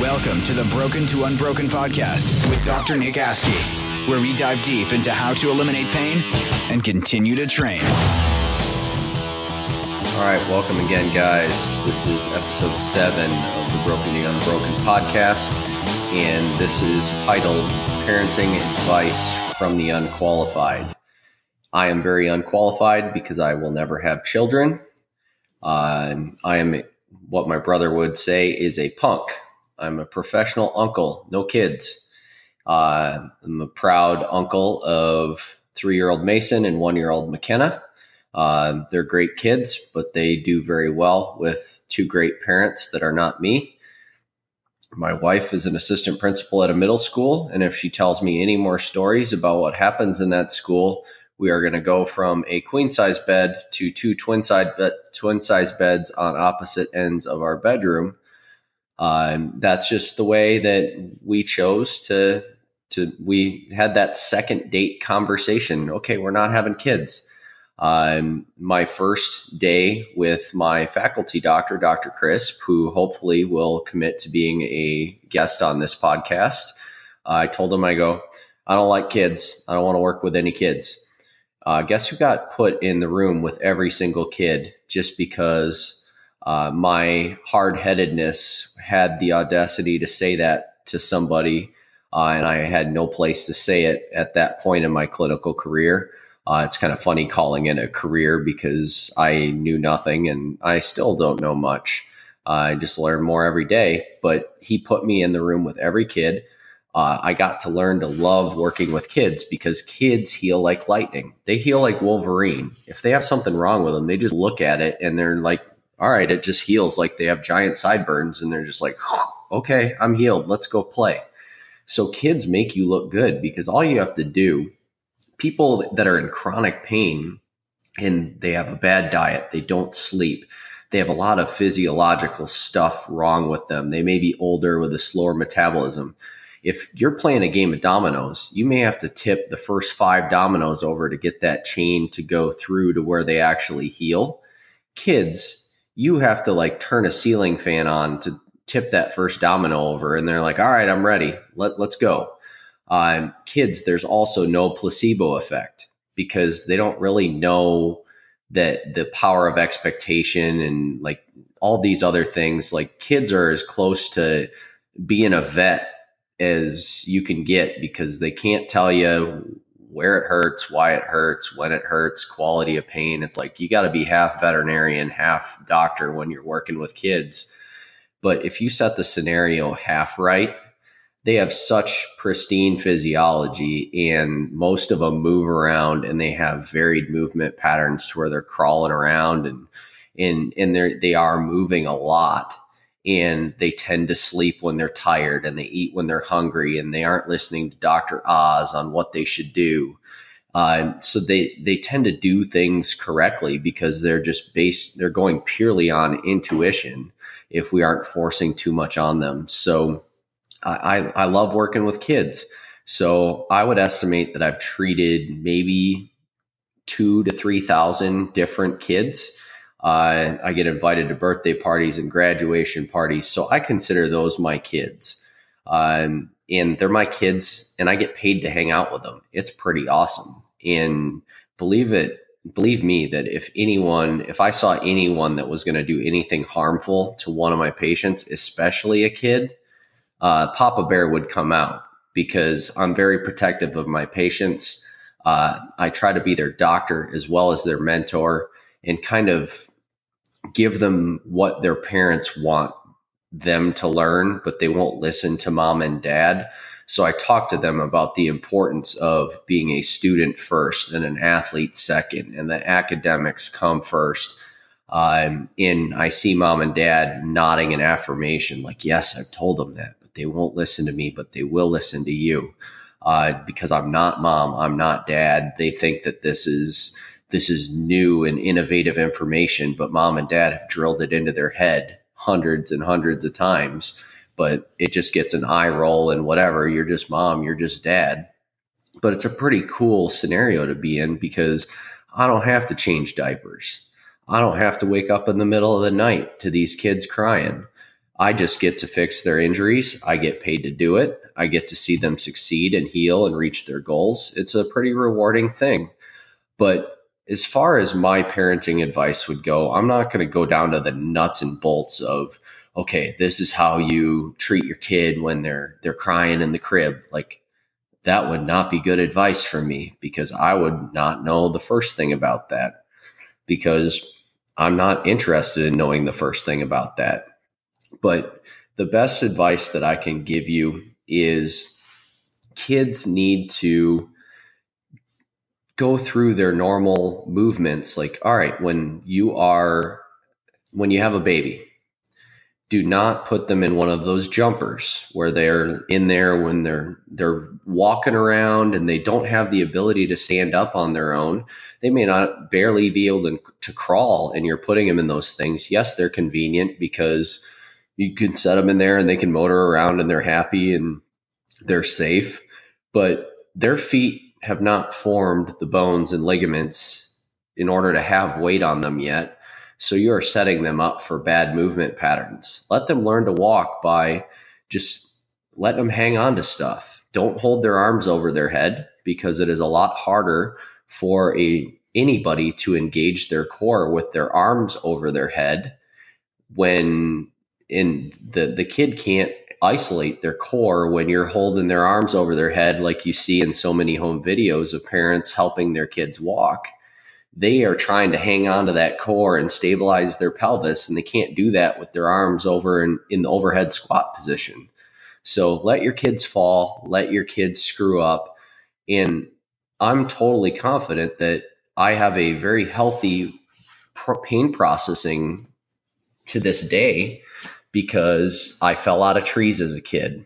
Welcome to the Broken to Unbroken podcast with Dr. Nick Askey, where we dive deep into how to eliminate pain and continue to train. All right, welcome again, guys. This is episode seven of the Broken to Unbroken podcast, and this is titled Parenting Advice from the Unqualified. I am very unqualified because I will never have children. Uh, I am what my brother would say is a punk. I'm a professional uncle, no kids. Uh, I'm a proud uncle of three year old Mason and one year old McKenna. Uh, they're great kids, but they do very well with two great parents that are not me. My wife is an assistant principal at a middle school, and if she tells me any more stories about what happens in that school, we are going to go from a queen size bed to two twin size be- twin size beds on opposite ends of our bedroom. Um, that's just the way that we chose to to. We had that second date conversation. Okay, we're not having kids. Um, my first day with my faculty doctor, Dr. Crisp, who hopefully will commit to being a guest on this podcast. I told him, I go, I don't like kids. I don't want to work with any kids. Uh, guess who got put in the room with every single kid just because uh, my hard headedness had the audacity to say that to somebody, uh, and I had no place to say it at that point in my clinical career. Uh, it's kind of funny calling it a career because I knew nothing and I still don't know much. I just learn more every day. But he put me in the room with every kid uh, I got to learn to love working with kids because kids heal like lightning. They heal like Wolverine. If they have something wrong with them, they just look at it and they're like, all right, it just heals like they have giant sideburns and they're just like, okay, I'm healed. Let's go play. So kids make you look good because all you have to do, people that are in chronic pain and they have a bad diet, they don't sleep, they have a lot of physiological stuff wrong with them. They may be older with a slower metabolism if you're playing a game of dominoes, you may have to tip the first five dominoes over to get that chain to go through to where they actually heal. Kids, you have to like turn a ceiling fan on to tip that first domino over, and they're like, "All right, I'm ready. Let let's go." Um, kids, there's also no placebo effect because they don't really know that the power of expectation and like all these other things. Like kids are as close to being a vet as you can get because they can't tell you where it hurts, why it hurts, when it hurts, quality of pain. It's like you got to be half veterinarian, half doctor when you're working with kids. But if you set the scenario half right, they have such pristine physiology and most of them move around and they have varied movement patterns to where they're crawling around and and and they they are moving a lot and they tend to sleep when they're tired and they eat when they're hungry and they aren't listening to Dr. Oz on what they should do. Um, so they they tend to do things correctly because they're just based they're going purely on intuition if we aren't forcing too much on them. So I, I love working with kids. So I would estimate that I've treated maybe two to three thousand different kids uh, I get invited to birthday parties and graduation parties. So I consider those my kids. Um, and they're my kids, and I get paid to hang out with them. It's pretty awesome. And believe it, believe me that if anyone, if I saw anyone that was going to do anything harmful to one of my patients, especially a kid, uh, Papa Bear would come out because I'm very protective of my patients. Uh, I try to be their doctor as well as their mentor and kind of give them what their parents want them to learn, but they won't listen to mom and dad. So I talk to them about the importance of being a student first and an athlete second, and the academics come first. Um, and I see mom and dad nodding in affirmation, like, yes, I've told them that, but they won't listen to me, but they will listen to you. Uh, because I'm not mom, I'm not dad. They think that this is this is new and innovative information, but mom and dad have drilled it into their head hundreds and hundreds of times. But it just gets an eye roll and whatever. You're just mom, you're just dad. But it's a pretty cool scenario to be in because I don't have to change diapers. I don't have to wake up in the middle of the night to these kids crying. I just get to fix their injuries. I get paid to do it. I get to see them succeed and heal and reach their goals. It's a pretty rewarding thing. But as far as my parenting advice would go, I'm not going to go down to the nuts and bolts of okay, this is how you treat your kid when they're they're crying in the crib. Like that would not be good advice for me because I would not know the first thing about that because I'm not interested in knowing the first thing about that. But the best advice that I can give you is kids need to go through their normal movements like all right when you are when you have a baby do not put them in one of those jumpers where they're in there when they're they're walking around and they don't have the ability to stand up on their own they may not barely be able to, to crawl and you're putting them in those things yes they're convenient because you can set them in there and they can motor around and they're happy and they're safe. But their feet have not formed the bones and ligaments in order to have weight on them yet. So you are setting them up for bad movement patterns. Let them learn to walk by just let them hang on to stuff. Don't hold their arms over their head because it is a lot harder for a anybody to engage their core with their arms over their head when in the the kid can't isolate their core when you're holding their arms over their head like you see in so many home videos of parents helping their kids walk. They are trying to hang on to that core and stabilize their pelvis and they can't do that with their arms over in, in the overhead squat position. So let your kids fall let your kids screw up and i'm totally confident that i have a very healthy pain processing to this day because I fell out of trees as a kid.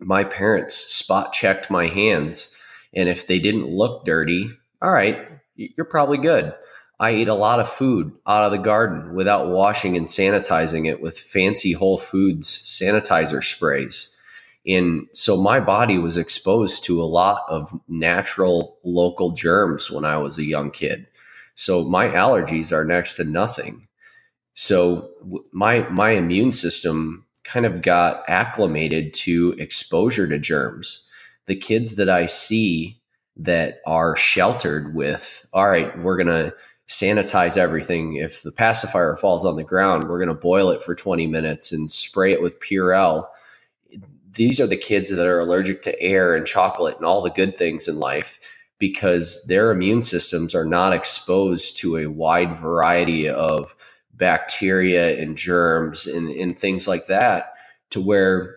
My parents spot checked my hands, and if they didn't look dirty, all right, you're probably good. I ate a lot of food out of the garden without washing and sanitizing it with fancy Whole Foods sanitizer sprays. And so my body was exposed to a lot of natural local germs when I was a young kid. So my allergies are next to nothing. So my my immune system kind of got acclimated to exposure to germs. The kids that I see that are sheltered with, all right, we're going to sanitize everything. If the pacifier falls on the ground, we're going to boil it for 20 minutes and spray it with Purell. These are the kids that are allergic to air and chocolate and all the good things in life because their immune systems are not exposed to a wide variety of bacteria and germs and, and things like that to where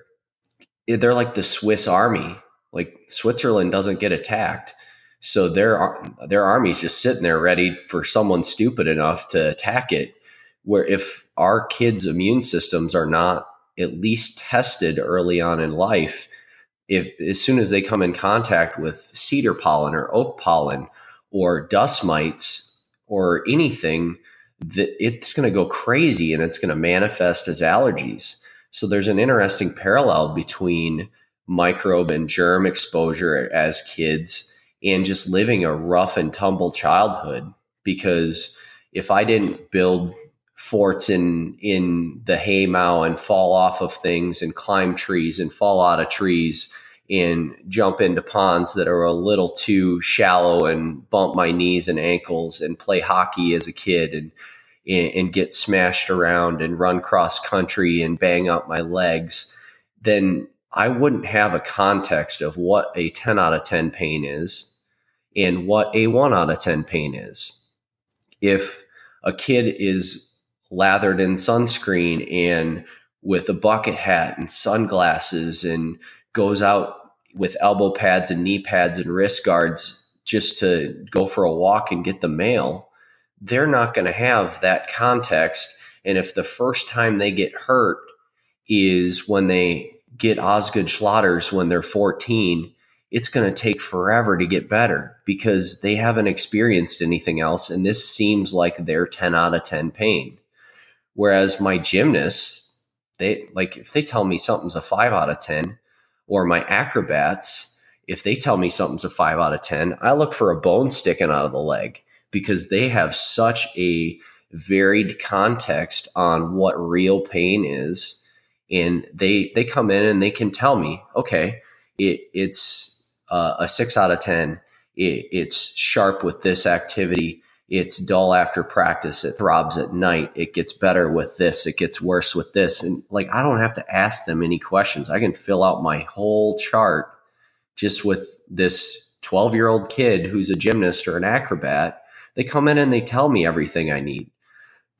they're like the Swiss army. Like Switzerland doesn't get attacked. So their their army's just sitting there ready for someone stupid enough to attack it. Where if our kids' immune systems are not at least tested early on in life, if as soon as they come in contact with cedar pollen or oak pollen or dust mites or anything, that it's going to go crazy and it's going to manifest as allergies. So there's an interesting parallel between microbe and germ exposure as kids and just living a rough and tumble childhood because if I didn't build forts in in the hay mow and fall off of things and climb trees and fall out of trees and jump into ponds that are a little too shallow and bump my knees and ankles and play hockey as a kid and and, get smashed around and run cross country and bang up my legs, then I wouldn't have a context of what a 10 out of 10 pain is and what a 1 out of 10 pain is. If a kid is lathered in sunscreen and with a bucket hat and sunglasses and goes out with elbow pads and knee pads and wrist guards just to go for a walk and get the mail, they're not going to have that context. And if the first time they get hurt is when they get Osgood Schlatters when they're 14, it's going to take forever to get better because they haven't experienced anything else. And this seems like their 10 out of 10 pain. Whereas my gymnasts, they like if they tell me something's a five out of 10, or my acrobats, if they tell me something's a five out of 10, I look for a bone sticking out of the leg because they have such a varied context on what real pain is and they they come in and they can tell me, okay, it, it's uh, a six out of ten. It, it's sharp with this activity. It's dull after practice. It throbs at night. It gets better with this. It gets worse with this. And like I don't have to ask them any questions. I can fill out my whole chart just with this 12 year old kid who's a gymnast or an acrobat. They come in and they tell me everything I need.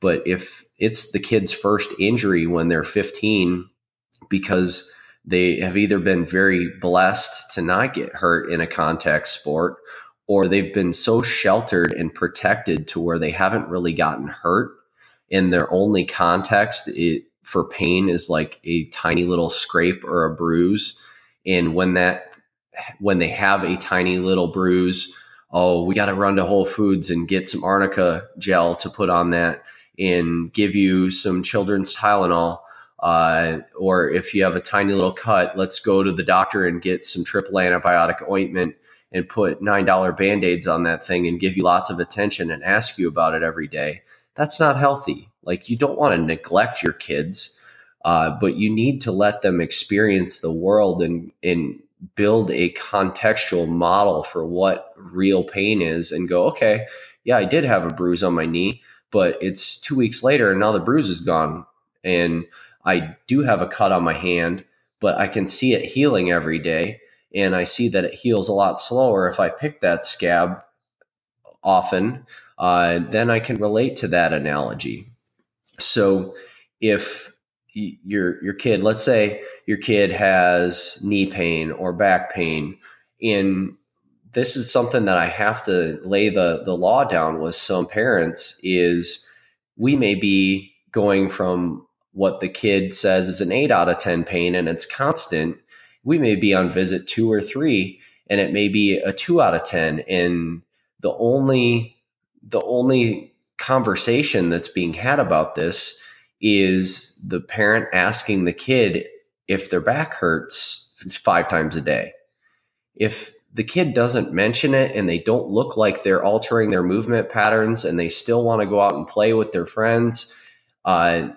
But if it's the kid's first injury when they're 15 because they have either been very blessed to not get hurt in a contact sport or they've been so sheltered and protected to where they haven't really gotten hurt and their only context it, for pain is like a tiny little scrape or a bruise and when that when they have a tiny little bruise oh we got to run to whole foods and get some arnica gel to put on that and give you some children's Tylenol. Uh, or if you have a tiny little cut, let's go to the doctor and get some triple antibiotic ointment and put $9 band aids on that thing and give you lots of attention and ask you about it every day. That's not healthy. Like, you don't want to neglect your kids, uh, but you need to let them experience the world and, and build a contextual model for what real pain is and go, okay, yeah, I did have a bruise on my knee but it's two weeks later and now the bruise is gone. And I do have a cut on my hand, but I can see it healing every day. And I see that it heals a lot slower if I pick that scab often. Uh, then I can relate to that analogy. So if your your kid, let's say your kid has knee pain or back pain, and this is something that I have to lay the the law down with some parents is we may be going from what the kid says is an 8 out of 10 pain and it's constant we may be on visit 2 or 3 and it may be a 2 out of 10 and the only the only conversation that's being had about this is the parent asking the kid if their back hurts five times a day if the kid doesn't mention it and they don't look like they're altering their movement patterns and they still want to go out and play with their friends, uh,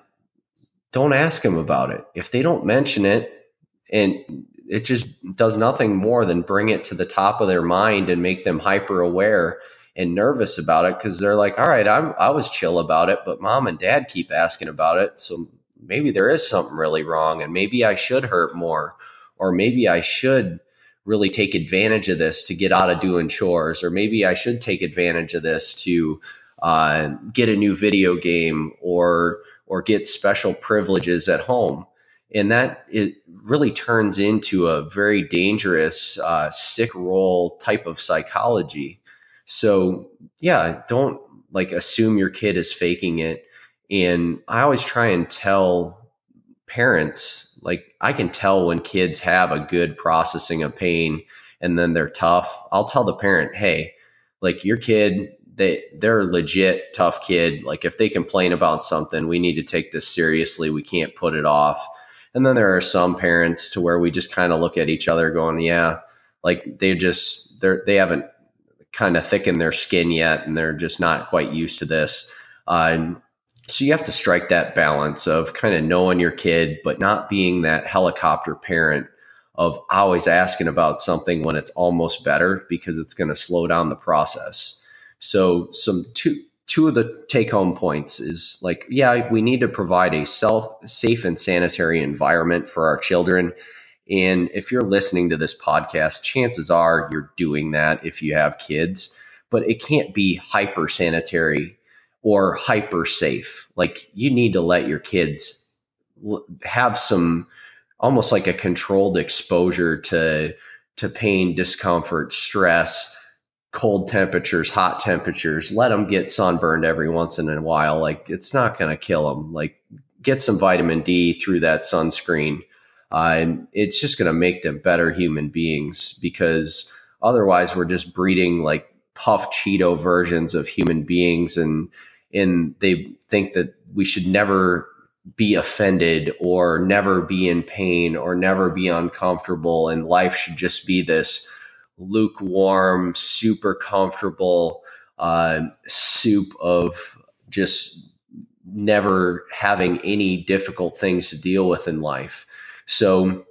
don't ask them about it. If they don't mention it and it just does nothing more than bring it to the top of their mind and make them hyper aware and nervous about it because they're like, all right, I'm I was chill about it, but mom and dad keep asking about it. So maybe there is something really wrong and maybe I should hurt more or maybe I should really take advantage of this to get out of doing chores, or maybe I should take advantage of this to uh, get a new video game or or get special privileges at home. And that it really turns into a very dangerous uh, sick role type of psychology. So yeah, don't like assume your kid is faking it. And I always try and tell parents, like I can tell when kids have a good processing of pain and then they're tough. I'll tell the parent, hey, like your kid, they they're a legit tough kid. Like if they complain about something, we need to take this seriously. We can't put it off. And then there are some parents to where we just kind of look at each other going, yeah, like they just they're they haven't kind of thickened their skin yet and they're just not quite used to this. Uh, so you have to strike that balance of kind of knowing your kid, but not being that helicopter parent of always asking about something when it's almost better because it's going to slow down the process. So some two two of the take home points is like yeah, we need to provide a self safe and sanitary environment for our children. And if you're listening to this podcast, chances are you're doing that if you have kids, but it can't be hyper sanitary or hyper safe. Like you need to let your kids have some almost like a controlled exposure to to pain, discomfort, stress, cold temperatures, hot temperatures. Let them get sunburned every once in a while. Like it's not going to kill them. Like get some vitamin D through that sunscreen. Uh, and it's just going to make them better human beings because otherwise we're just breeding like puff Cheeto versions of human beings and and they think that we should never be offended or never be in pain or never be uncomfortable and life should just be this lukewarm super comfortable uh, soup of just never having any difficult things to deal with in life. So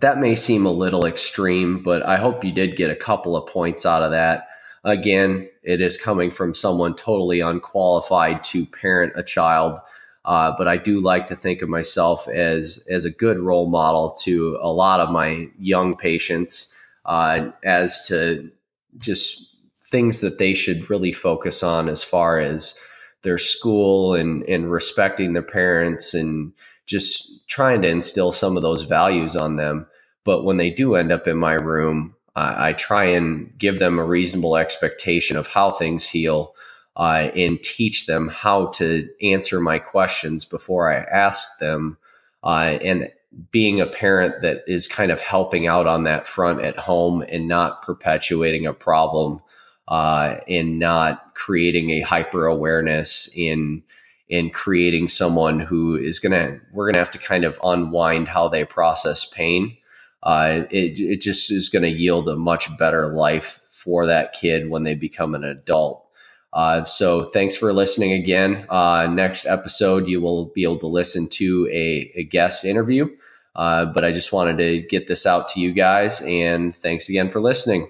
that may seem a little extreme, but I hope you did get a couple of points out of that. Again, it is coming from someone totally unqualified to parent a child. Uh, but I do like to think of myself as as a good role model to a lot of my young patients uh, as to just things that they should really focus on as far as their school and and respecting their parents and just trying to instill some of those values on them. But when they do end up in my room, I try and give them a reasonable expectation of how things heal uh, and teach them how to answer my questions before I ask them. Uh, and being a parent that is kind of helping out on that front at home and not perpetuating a problem uh, and not creating a hyper awareness in in creating someone who is gonna we're gonna have to kind of unwind how they process pain uh, it, it just is to yield a much better life for that kid when they become an adult. Uh, so thanks for listening again. Uh, next episode, you will be able to listen to a, a guest interview. Uh, but I just wanted to get this out to you guys, and thanks again for listening.